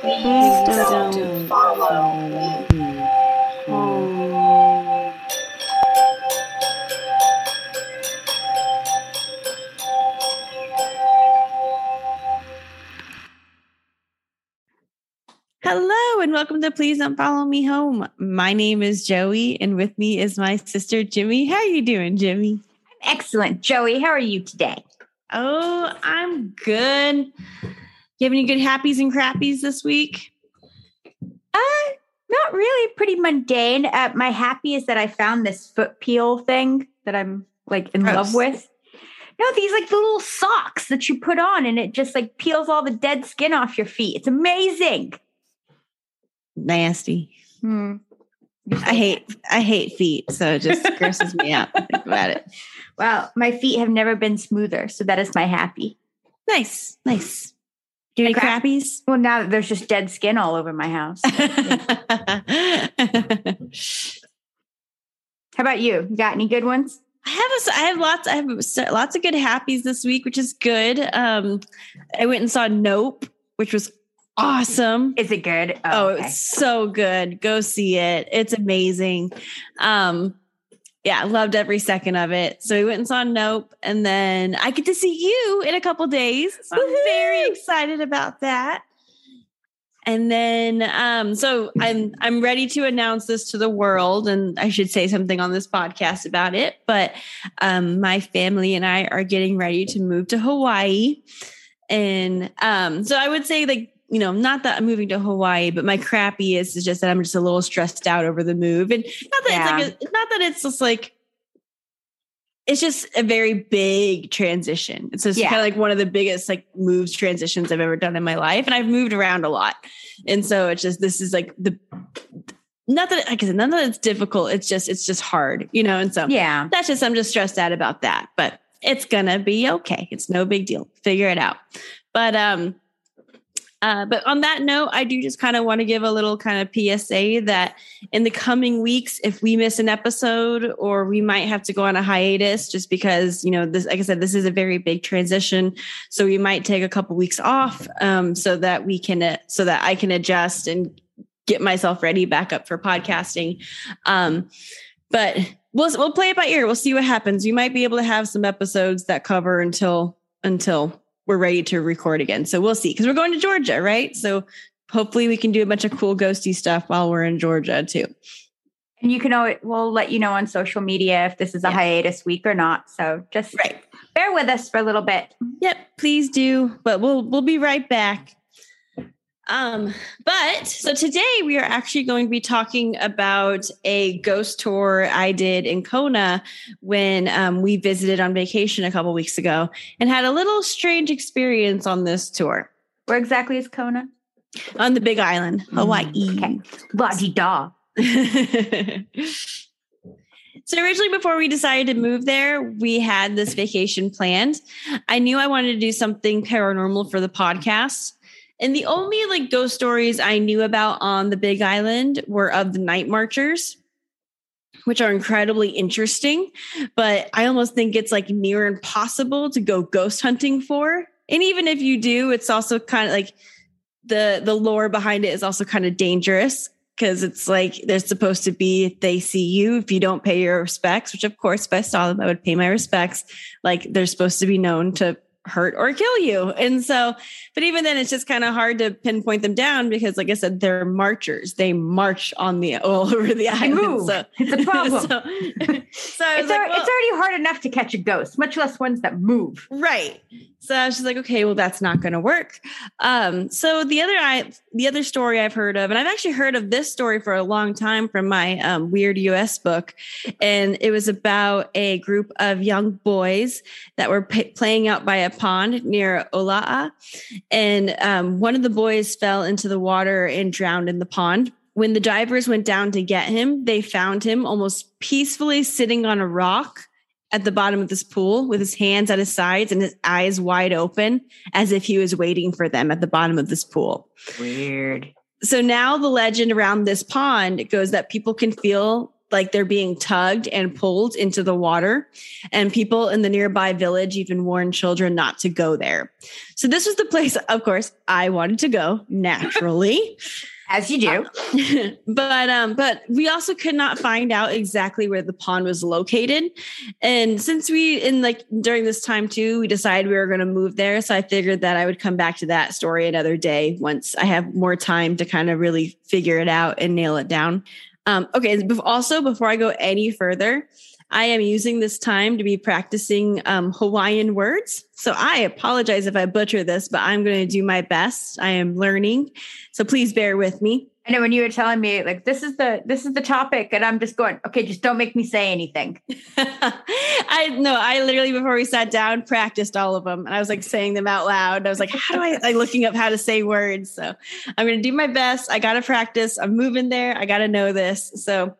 Please don't follow me home. Hello and welcome to Please Don't Follow Me Home. My name is Joei and with me is my sister Jimi. How are you doing, Jimi? I'm Excellent. Joei, how are you today? Oh, I'm good. You have any good happies and crappies this week? Uh, not really. Pretty mundane. Uh, my happy is that I found this foot peel thing that I'm like in Gross. love with. No, these like little socks that you put on and it just like peels all the dead skin off your feet. It's amazing. Nasty. Hmm. I hate I hate feet, so it just grosses me out think about it. Well, my feet have never been smoother, so that is my happy. Nice, nice. Do you have any crappies? Well, now that there's just dead skin all over my house. How about you? You got any good ones? I have a, I have lots I have lots of good happies this week, which is good. Um, I went and saw Nope, which was awesome. Is it good? Oh, okay. it's so good. Go see it. It's amazing. Um, yeah, I loved every second of it. So we went and saw Nope, and then I get to see you in a couple days. So I'm very excited about that. And then um, so I'm I'm ready to announce this to the world, and I should say something on this podcast about it. But um, my family and I are getting ready to move to Hawaii. And um, so I would say like you know, not that I'm moving to Hawaii, but my crappy is, just that I'm just a little stressed out over the move. And not that it's like, a, not that it's just like, it's just a very big transition. It's just Yeah. kind of like one of the biggest like moves transitions I've ever done in my life. And I've moved around a lot. And so it's just, this is like the, not that, like I said, none that it's difficult. It's just, it's just hard, you know? And so yeah. that's just I'm just stressed out about that, but it's gonna be okay. It's no big deal. Figure it out. But um uh, but on that note, I do just kind of want to give a little kind of PSA that in the coming weeks, if we miss an episode or we might have to go on a hiatus just because, you know, this, like I said, this is a very big transition. So we might take a couple weeks off um, so that we can, uh, so that I can adjust and get myself ready back up for podcasting. Um, but we'll we'll play it by ear. We'll see what happens. You might be able to have some episodes that cover until until we're ready to record again. So we'll see because we're going to Georgia, right? So hopefully we can do a bunch of cool ghosty stuff while we're in Georgia too. And you can always, we'll let you know on social media if this is a Yeah. hiatus week or not. So just Right. bear with us for a little bit. Yep, please do. But we'll we'll be right back. Um, but so today we are actually going to be talking about a ghost tour I did in Kona when um, we visited on vacation a couple weeks ago and had a little strange experience on this tour Where exactly is Kona? on the Big Island, Hawaii. Okay. La di da. so originally before we decided to move there we had this vacation planned i knew i wanted to do something paranormal for the podcast and the only like ghost stories i knew about on the big island were of the night marchers which are incredibly interesting but i almost think it's like near impossible to go ghost hunting for. And even if you do it's also kind of like the the lore behind it is also kind of dangerous because it's like they're supposed to be if they see you if you don't pay your respects which of course if i saw them i would pay my respects. Like they're supposed to be known to hurt or kill you and so but even then it's just kind of hard to pinpoint them down because like i said they're marchers they march on the all over the island move. so It's a problem. so, so it's, like, al- well- it's already hard enough to catch a ghost, much less ones that move. Right. So just like, okay, well, that's not going to work. Um, so the other, I, the other story I've heard of, and I've actually heard of this story for a long time from my um, Weird US book, and it was about a group of young boys that were p- playing out by a pond near Ola'a, and um, one of the boys fell into the water and drowned in the pond. When the divers went down to get him, they found him almost peacefully sitting on a rock at the bottom of this pool with his hands at his sides and his eyes wide open as if he was waiting for them at the bottom of this pool. Weird. So now the legend around this pond goes that people can feel like they're being tugged and pulled into the water. And people in the nearby village even warn children not to go there. So, this was the place, of course, I wanted to go naturally. As you do. but um but we also could not find out exactly where the pond was located. And since we in like during this time too, we decided we were going to move there, so I figured that I would come back to that story another day once I have more time to kind of really figure it out and nail it down. Um okay, also before I go any further, I am using this time to be practicing um, Hawaiian words. So I apologize if I butcher this, but I'm going to do my best. I am learning. So please bear with me. I know when you were telling me like this is the this is the topic, and I'm just going, okay, just don't make me say anything. I know I literally before we sat down practiced all of them, and I was like saying them out loud. I was like, how do I like looking up how to say words? So I'm going to do my best. I got to practice. I'm moving there. I got to know this. So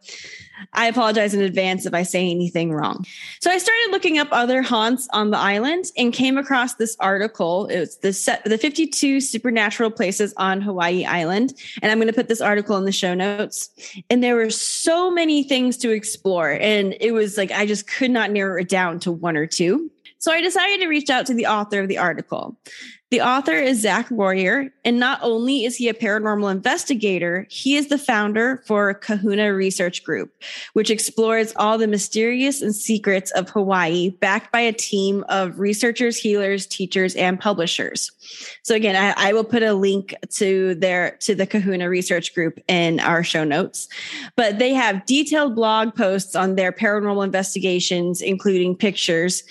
I apologize in advance if I say anything wrong. So I started looking up other haunts on the island and came across this article. It was the set, the 52 supernatural places on Hawaii Island. And I'm going to put this article in the show notes. And there were so many things to explore. And it was like, I just could not narrow it down to one or two. So I decided to reach out to the author of the article. The author is Zach Royer, and not only is he a paranormal investigator, he is the founder for Kahuna Research Group, which explores all the mysterious and secrets of Hawaii, backed by a team of researchers, healers, teachers, and publishers. So again, I, I will put a link to their to the Kahuna Research Group in our show notes. But they have detailed blog posts on their paranormal investigations, including pictures.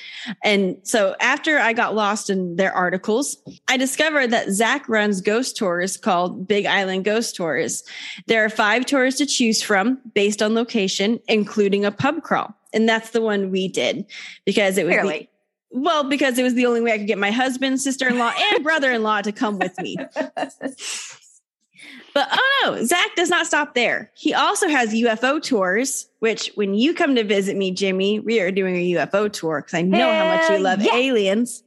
And so after I got lost in their articles, I discovered that Zach runs ghost tours called Big Island Ghost Tours. There are five tours to choose from based on location, including a pub crawl. And that's the one we did because it was the, well, because it was the only way I could get my husband, sister-in-law, and brother-in-law to come with me. But oh no, Zach does not stop there. He also has UFO tours, which when you come to visit me, Jimi, we are doing a UFO tour because I know Hell how much you love yeah. aliens.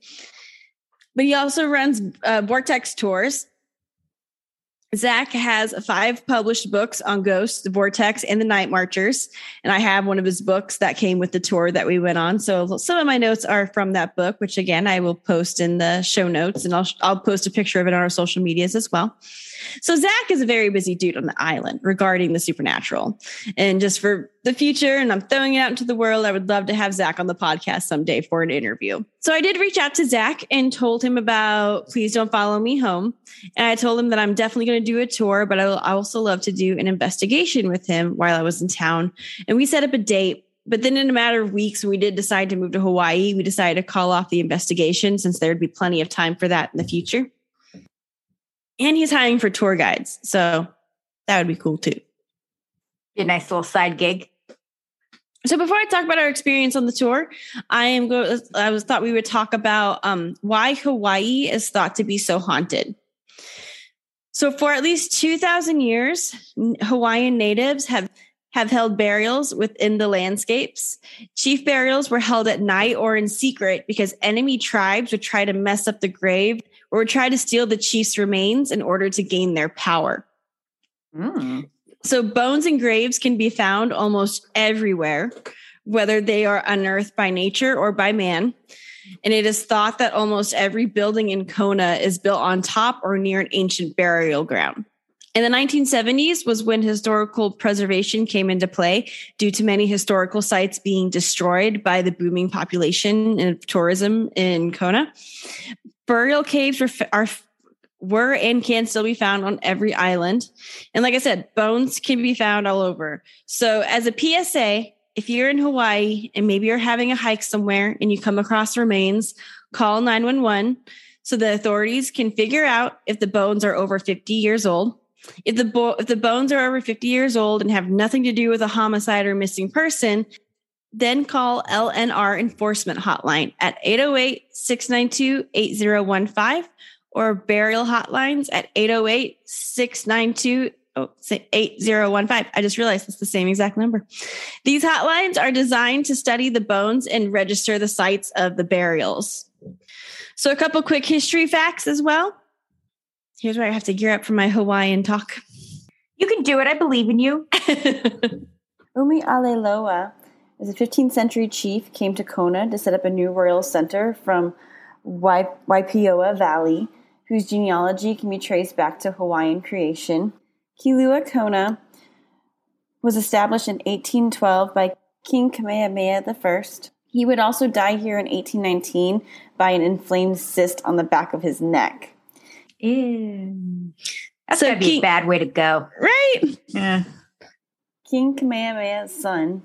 But he also runs uh, Vortex tours. Zach has five published books on ghosts, the vortex, and the night marchers. And I have one of his books that came with the tour that we went on. So some of my notes are from that book, which again I will post in the show notes, and I'll I'll post a picture of it on our social medias as well. So Zach is a very busy dude on the island regarding the supernatural. And just for the future, and I'm throwing it out into the world, I would love to have Zach on the podcast someday for an interview. So I did reach out to Zach and told him about please don't follow me home. And I told him that I'm definitely going to do a tour, but I will also love to do an investigation with him while I was in town. And we set up a date but then in a matter of weeks, we did decide to move to Hawaii. We decided to call off the investigation since there'd be plenty of time for that in the future and he's hiring for tour guides. So that would be cool too. Be a nice little side gig. So before I talk about our experience on the tour, I am going. I was thought we would talk about um, why Hawaii is thought to be so haunted. So for at least two thousand years, Hawaiian natives have have held burials within the landscapes. Chief burials were held at night or in secret because enemy tribes would try to mess up the grave or try to steal the chief's remains in order to gain their power. Mm. So, bones and graves can be found almost everywhere, whether they are unearthed by nature or by man. And it is thought that almost every building in Kona is built on top or near an ancient burial ground. In the 1970s was when historical preservation came into play due to many historical sites being destroyed by the booming population and tourism in Kona burial caves were, are were and can still be found on every island. And like I said, bones can be found all over. So as a PSA, if you're in Hawaii and maybe you're having a hike somewhere and you come across remains, call 911 so the authorities can figure out if the bones are over 50 years old. If the bo- if the bones are over 50 years old and have nothing to do with a homicide or missing person, then call LNR enforcement hotline at 808 692 8015 or burial hotlines at 808 692 8015. I just realized it's the same exact number. These hotlines are designed to study the bones and register the sites of the burials. So, a couple quick history facts as well. Here's where I have to gear up for my Hawaiian talk. You can do it. I believe in you. Umi Aleloa is a 15th century chief, came to Kona to set up a new royal center from Wai- Waipioa Valley, whose genealogy can be traced back to Hawaiian creation. Kailua Kona was established in 1812 by King Kamehameha I. He would also die here in 1819 by an inflamed cyst on the back of his neck. Ew. That's So gotta be King- a bad way to go. Right. Yeah. King Kamehameha's son,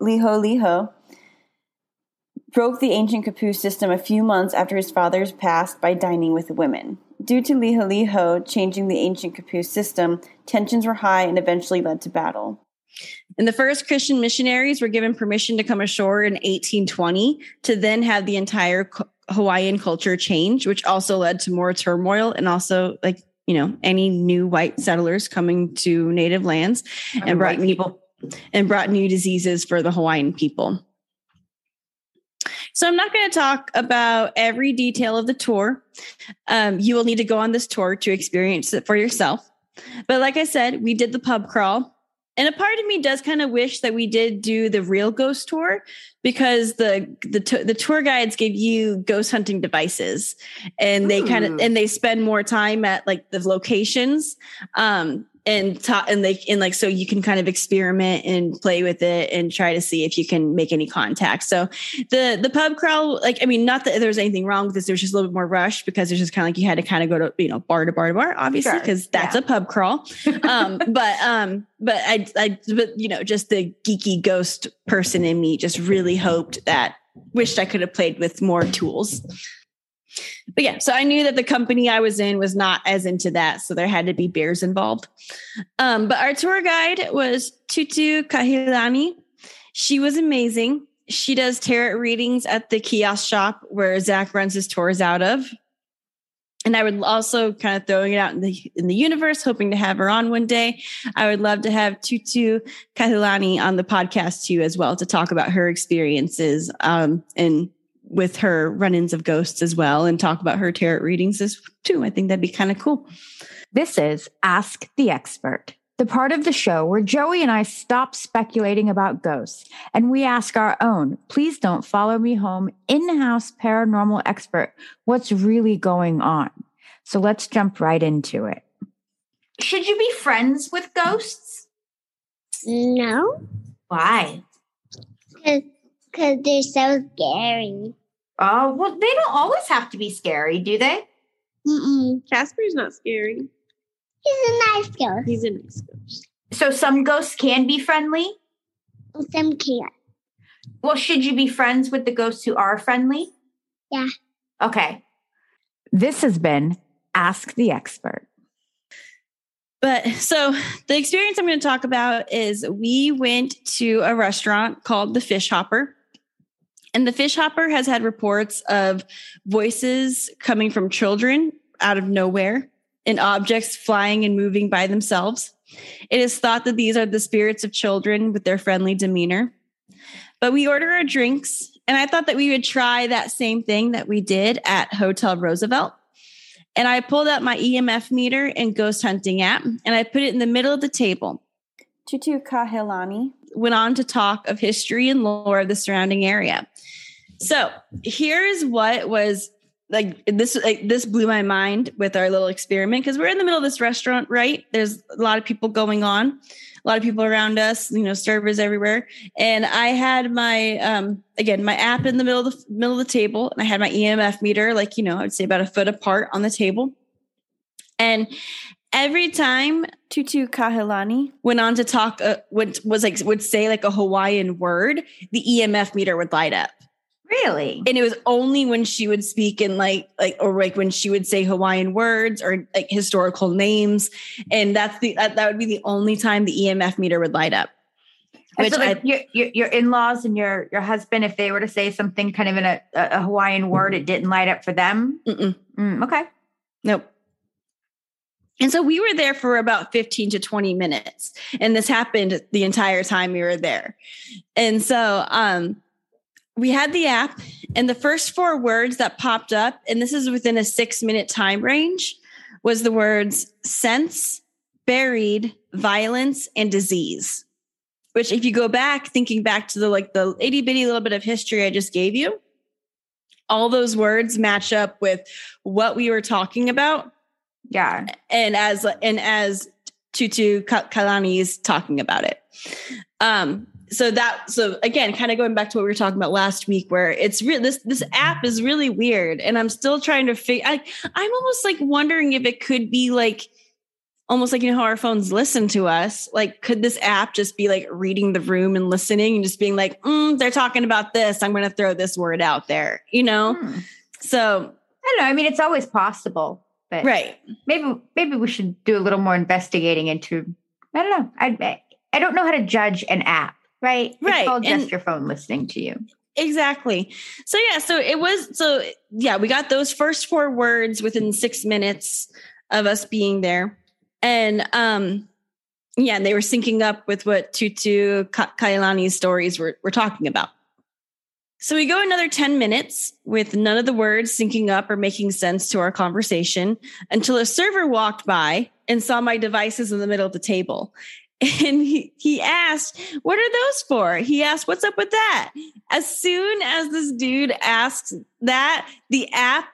Liholiho, broke the ancient Kapu system a few months after his father's passed by dining with women. Due to Liholiho changing the ancient Kapu system, tensions were high and eventually led to battle. And the first Christian missionaries were given permission to come ashore in 1820 to then have the entire Hawaiian culture change, which also led to more turmoil and also like, you know, any new white settlers coming to native lands and brought White new, people. And brought new diseases for the Hawaiian people. So I'm not going to talk about every detail of the tour. Um, you will need to go on this tour to experience it for yourself. But like I said, we did the pub crawl. And a part of me does kind of wish that we did do the real ghost tour because the the the tour guides give you ghost hunting devices and they kind of and they spend more time at like the locations um and ta- and like and like so you can kind of experiment and play with it and try to see if you can make any contact. So the the pub crawl, like I mean, not that there's anything wrong with this. There's just a little bit more rush because it's just kind of like you had to kind of go to you know bar to bar to bar, obviously, Sure, because that's yeah. a pub crawl. Um, but um, but I I but you know just the geeky ghost person in me just really hoped that wished I could have played with more tools. But yeah, so I knew that the company I was in was not as into that, so there had to be bears involved. Um, but our tour guide was Tutu Kahealani. She was amazing. She does tarot readings at the kiosk shop where Zach runs his tours out of. And I would also kind of throwing it out in the in the universe, hoping to have her on one day. I would love to have Tutu Kahealani on the podcast too, as well, to talk about her experiences um, and with her run-ins of ghosts as well, and talk about her tarot readings as too. I think that'd be kind of cool. This is Ask the Expert, the part of the show where Joei and I stop speculating about ghosts and we ask our own, please don't follow me home, in house paranormal expert, what's really going on? So let's jump right into it. Should you be friends with ghosts? No, Why? because they're so scary. Oh, well, they don't always have to be scary, do they? Mm-mm. Casper's not scary. He's a nice ghost. He's a nice ghost. So some ghosts can be friendly. Some can't. Well, should you be friends with the ghosts who are friendly? Yeah. Okay. This has been Ask the Expert. But so the experience I'm going to talk about is we went to a restaurant called the Fish Hopper. And the Fish Hopper has had reports of voices coming from children out of nowhere and objects flying and moving by themselves. It is thought that these are the spirits of children with their friendly demeanor. But we order our drinks, and I thought that we would try that same thing that we did at Hotel Roosevelt. And I pulled out my EMF meter and ghost hunting app, and I put it in the middle of the table. Tutu Kahealani Went on to talk of history and lore of the surrounding area. So here's what was like this like this blew my mind with our little experiment because we're in the middle of this restaurant right? There's a lot of people going on a lot of people around us you know servers everywhere. And i had my um again my app in the middle of the middle of the table and i had my emf meter like you know i'd say about a foot apart on the table. And every time Tutu Kahealani went on to talk uh, would was like would say like a hawaiian word the emf meter would light up Really? and it was only when she would speak in like like or like when she would say hawaiian words or like historical names and that's the that, that would be the only time the emf meter would light up which so like I- your, your your in-laws and your your husband, if they were to say something kind of in a, a Hawaiian word, it didn't light up for them. Mm, okay. Nope. And so we were there for about 15 to 20 minutes. And this happened the entire time we were there. And so um we had the app and the first four words that popped up, and this is within a six minute time range, was the words sense, buried, violence, and disease. which if you go back, thinking back to the like the itty bitty little bit of history I just gave you, all those words match up with what we were talking about. Yeah. And as and as Tutu Kalani is talking about it. Um, so that so again kind of going back to what we were talking about last week where it's real this this app is really weird and i'm still trying to figure I, i'm almost like wondering if it could be like almost like you know how our phones listen to us like could this app just be like reading the room and listening and just being like mm, they're talking about this i'm going to throw this word out there you know Hmm. so I don't know. I mean, it's always possible, but right maybe maybe we should do a little more investigating into. I don't know. I I don't know how to judge an app. Right. Right, It's all just and- your phone listening to you. Exactly. So yeah, so it was so yeah, we got those first four words within 6 minutes of us being there. And um yeah, and they were syncing up with what Tutu Kahealani's stories were were talking about. So we go another 10 minutes with none of the words syncing up or making sense to our conversation until a server walked by and saw my devices in the middle of the table. And he, he asked, What are those for? He asked, What's up with that? As soon as this dude asked that, the app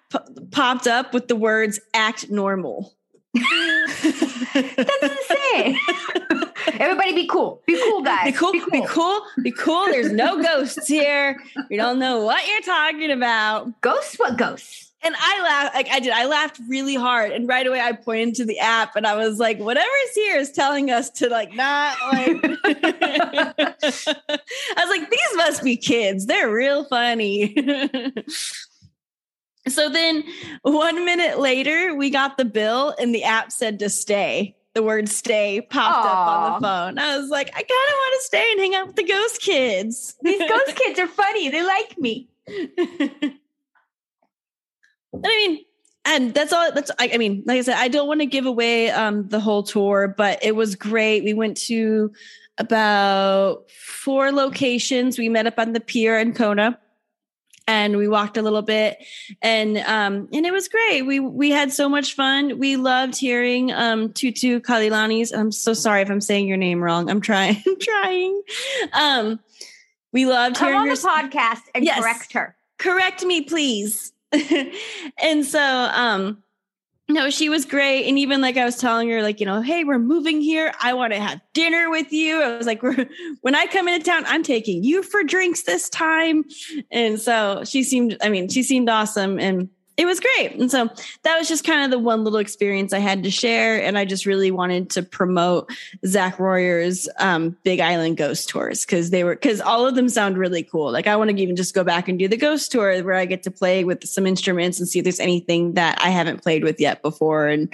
popped up with the words act normal. That's insane. Everybody be cool. Be cool, guys. Be cool, be cool, be cool. There's no ghosts here. We don't know what you're talking about. Ghosts? What ghosts? And I laughed, like I did, I laughed really hard. And right away I pointed to the app and I was like, whatever's here is telling us to like not like I was like, these must be kids. They're real funny. so then one minute later, we got the bill and the app said to stay. The word stay popped up on the phone. I was like, I kind of want to stay and hang out with the ghost kids. These ghost kids are funny. They like me. I mean, and that's all. That's I, I mean, like I said, I don't want to give away um, the whole tour, but it was great. We went to about four locations. We met up on the pier in Kona, and we walked a little bit, and um, and it was great. We we had so much fun. We loved hearing um, Tutu Kalilani's. I'm so sorry if I'm saying your name wrong. I'm trying. I'm trying. Um, we loved Come hearing on your the podcast and Yes. correct her. correct me please and so um no she was great. And even like i was telling her like you know hey we're moving here. I want to have dinner with you. I was like when i come into town i'm taking you for drinks this time. And so she seemed i mean she seemed awesome. And it was great and so that was just kind of the one little experience i had to share and i just really wanted to promote zach royer's um, big island ghost tours because they were because all of them sound really cool like i want to even just go back and do the ghost tour where i get to play with some instruments and see if there's anything that i haven't played with yet before and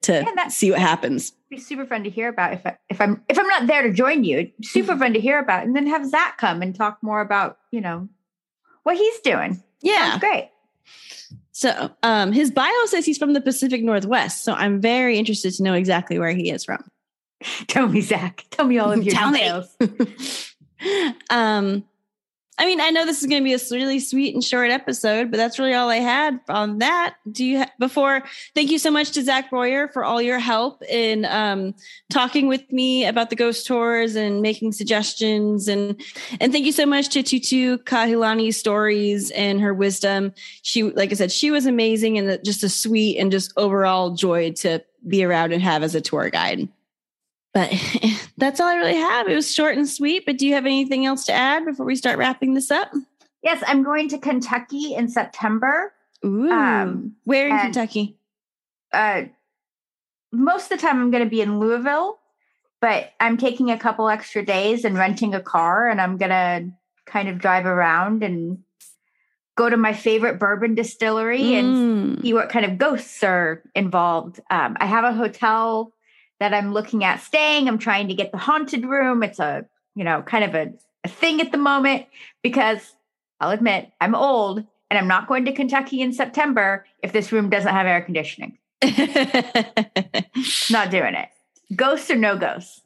to Yeah, see what happens be super fun to hear about if I, if I'm if I'm not there to join you. Super fun to hear about, and then have Zach come and talk more about you know what he's doing. yeah Sounds great. So um his bio says he's from the pacific northwest so i'm very interested to know exactly where he is from Tell me, Zach. Tell me all of your Tell me. details. um I mean, I know this is going to be a really sweet and short episode, but that's really all I had on that. Do you ha- before? Thank you so much to Zach Royer for all your help in um, talking with me about the ghost tours and making suggestions, and and thank you so much to Tutu Kahealani's stories and her wisdom. She, like I said, she was amazing and just a sweet and just overall joy to be around and have as a tour guide. But that's all I really have. It was short and sweet. But do you have anything else to add before we start wrapping this up? Yes, I'm going to Kentucky in September. Ooh, Um, where in and- Kentucky? Uh, most of the time, I'm going to be in Louisville, but I'm taking a couple extra days and renting a car, and I'm going to kind of drive around and go to my favorite bourbon distillery and Mm. see what kind of ghosts are involved. Um, I have a hotel that I'm looking at staying. I'm trying to get the haunted room. It's a, you know, kind of a, a thing at the moment because I'll admit I'm old and I'm not going to Kentucky in September if this room doesn't have air conditioning. Not doing it. Ghosts or no ghosts?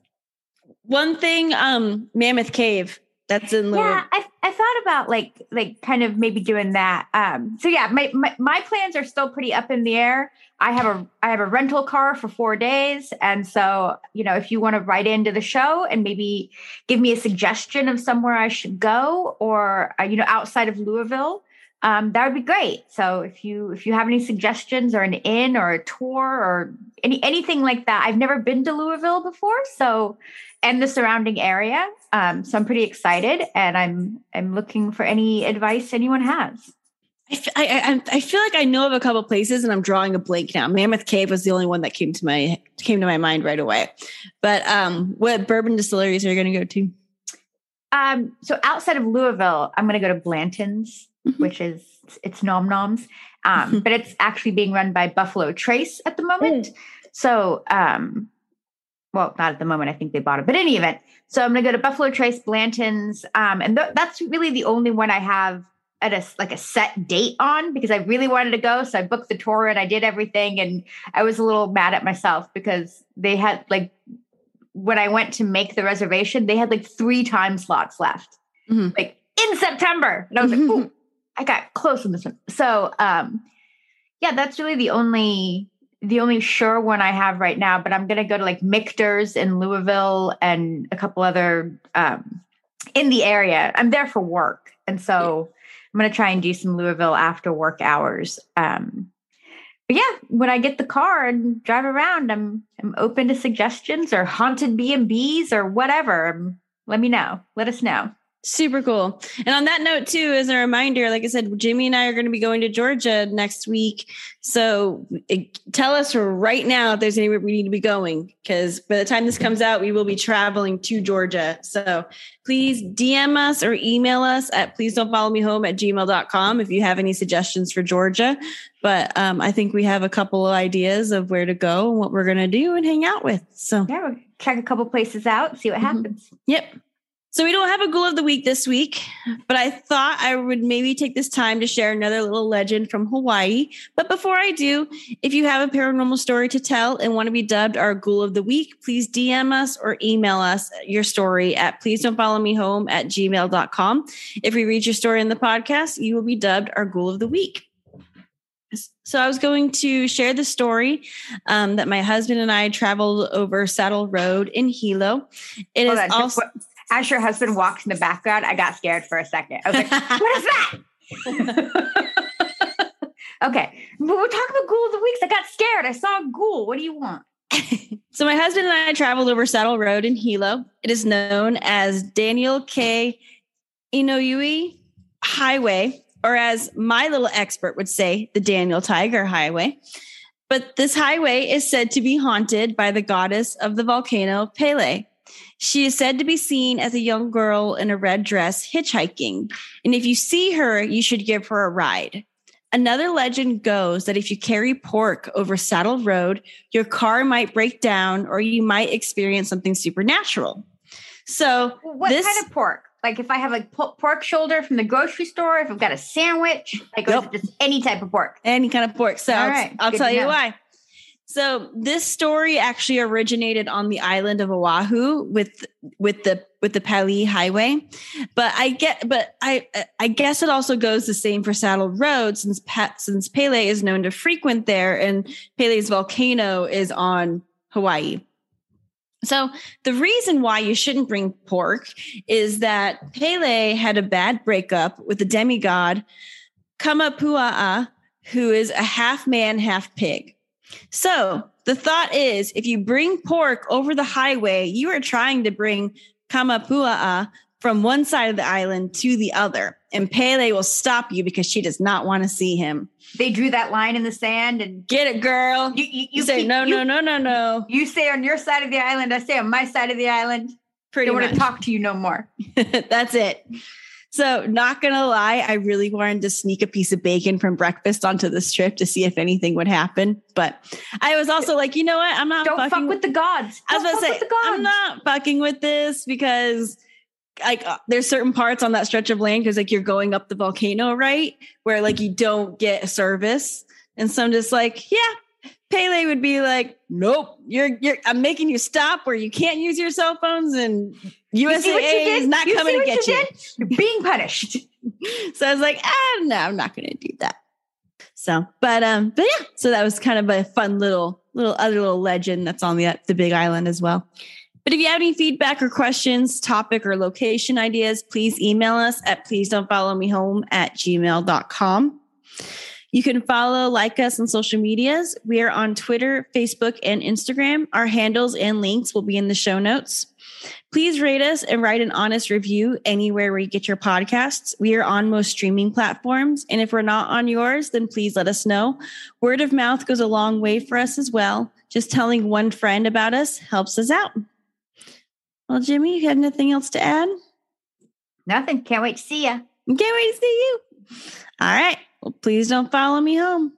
One thing, um, Mammoth Cave. That's in lieu. Yeah, I, I thought about like like kind of maybe doing that. Um, so yeah, my, my my plans are still pretty up in the air. I have a I have a rental car for four days, and so you know if you want to write into the show and maybe give me a suggestion of somewhere I should go, or uh, you know outside of Louisville, um, that would be great. So if you if you have any suggestions or an inn or a tour or any anything like that, I've never been to Louisville before, so and the surrounding area. Um, so I'm pretty excited, and I'm I'm looking for any advice anyone has. I, I, I- I feel like I know of a couple places, and I'm drawing a blank now. Mammoth Cave was the only one that came to my came to my mind right away. But um, what bourbon distilleries are you going to go to? Um, so outside of Louisville, I'm going to go to Blanton's, Mhm. which is it's Nom Noms, um, but it's actually being run by Buffalo Trace at the moment. So, um, well, not at the moment. I think they bought it, but in any event, so I'm going to go to Buffalo Trace, Blanton's, um, and th- that's really the only one I have at a like a set date on because I really wanted to go. So I booked the tour and I did everything, and I was a little mad at myself because they had like when I went to make the reservation, they had like three time slots left, Mhm. like in September, and I was like, Ooh, I got close on this one. So, um, yeah, that's really the only the only sure one I have right now. But I'm gonna go to like Michter's in Louisville and a couple other um, in the area. I'm there for work, and so I'm gonna try and do some Louisville after work hours. Um, but yeah, when I get the car and drive around, I'm I'm open to suggestions or haunted B and B's or whatever. Let me know. Let us know. Super cool. And on that note, too, as a reminder, like I said, Jimi and I are going to be going to Georgia next week. So it, tell us right now if there's anywhere we need to be going, because by the time this comes out, we will be traveling to Georgia. So please DM us or email us at please don't follow me home at gmail.com if you have any suggestions for Georgia. But um, I think we have a couple of ideas of where to go and what we're going to do and hang out with. So Yeah, we'll check a couple places out, see what Mhm. happens. Yep. So we don't have a ghoul of the week this week, but I thought I would maybe take this time to share another little legend from Hawaii. But before I do, if you have a paranormal story to tell and want to be dubbed our ghoul of the week, please DM us or email us your story at please don't follow me home at gmail.com. If we read your story in the podcast, you will be dubbed our ghoul of the week. So I was going to share the story um, that my husband and I traveled over Saddle Road in Hilo. It is Hold on, also as your husband walks in the background, I got scared for a second. I was like, what is that? okay. But we're talking about ghoul of the weeks. I got scared. I saw a ghoul. What do you want? So my husband and I traveled over Saddle Road in Hilo. It is known as Daniel K. Inouye Highway, or as my little expert would say, the Daniel Tiger Highway. But this highway is said to be haunted by the goddess of the volcano Pele. She is said to be seen as a young girl in a red dress hitchhiking. And if you see her, you should give her a ride. Another legend goes that if you carry pork over Saddle Road, your car might break down or you might experience something supernatural. So, What This- kind of pork? Like if I have like pork shoulder from the grocery store, if I've got a sandwich, like Yep. just any type of pork. any kind of pork. So, All I'll, right, I'll tell you know. why. So, this story actually originated on the island of Oahu with with the with the Pali Highway, but I get, but I I guess it also goes the same for Saddle Road since since Pele is known to frequent there, and Pele's volcano is on Hawaii. So the reason why you shouldn't bring pork is that Pele had a bad breakup with the demigod Kamapua'a, who is a half man, half pig. So the thought is if you bring pork over the highway, you are trying to bring Kamapua'a from one side of the island to the other. And Pele will stop you because she does not want to see him. They drew that line in the sand and Get it, girl. you, you, You, say, keep- no, you, no, no, no, no. You say on your side of the island. I say on my side of the island. Pretty don't want to talk to you no more. That's it. So, not gonna lie, I really wanted to sneak a piece of bacon from breakfast onto this trip to see if anything would happen. But I was also like, you know what? I'm not Don't fucking fuck with the gods. I was Don't about to fuck say, with the gods. I'm not fucking with this because like uh, there's certain parts on that stretch of land because like you're going up the volcano, right? Where like you don't get a service. And so I'm just like, yeah, Pele would be like, "Nope, you're you're I'm making you stop where you can't use your cell phones, and You see what you USAA is not You coming to get you you. You're being punished. So I was like, ah, no, I'm not going to do that. So, but um, but yeah, so that was kind of a fun little little other little legend that's on the the Big Island as well. But if you have any feedback or questions, topic or location ideas, please email us at please don't follow me home at gmail.com. You can follow, like us on social medias. We are on Twitter, Facebook, and Instagram. Our handles and links will be in the show notes. Please rate us and write an honest review anywhere where you get your podcasts. We are on most streaming platforms. And if we're not on yours, then please let us know. Word of mouth goes a long way for us as well. Just telling one friend about us helps us out. Well, Jimi, you have nothing else to add? Nothing. Can't wait to see you. Can't wait to see you. All right. Well, please don't follow me home.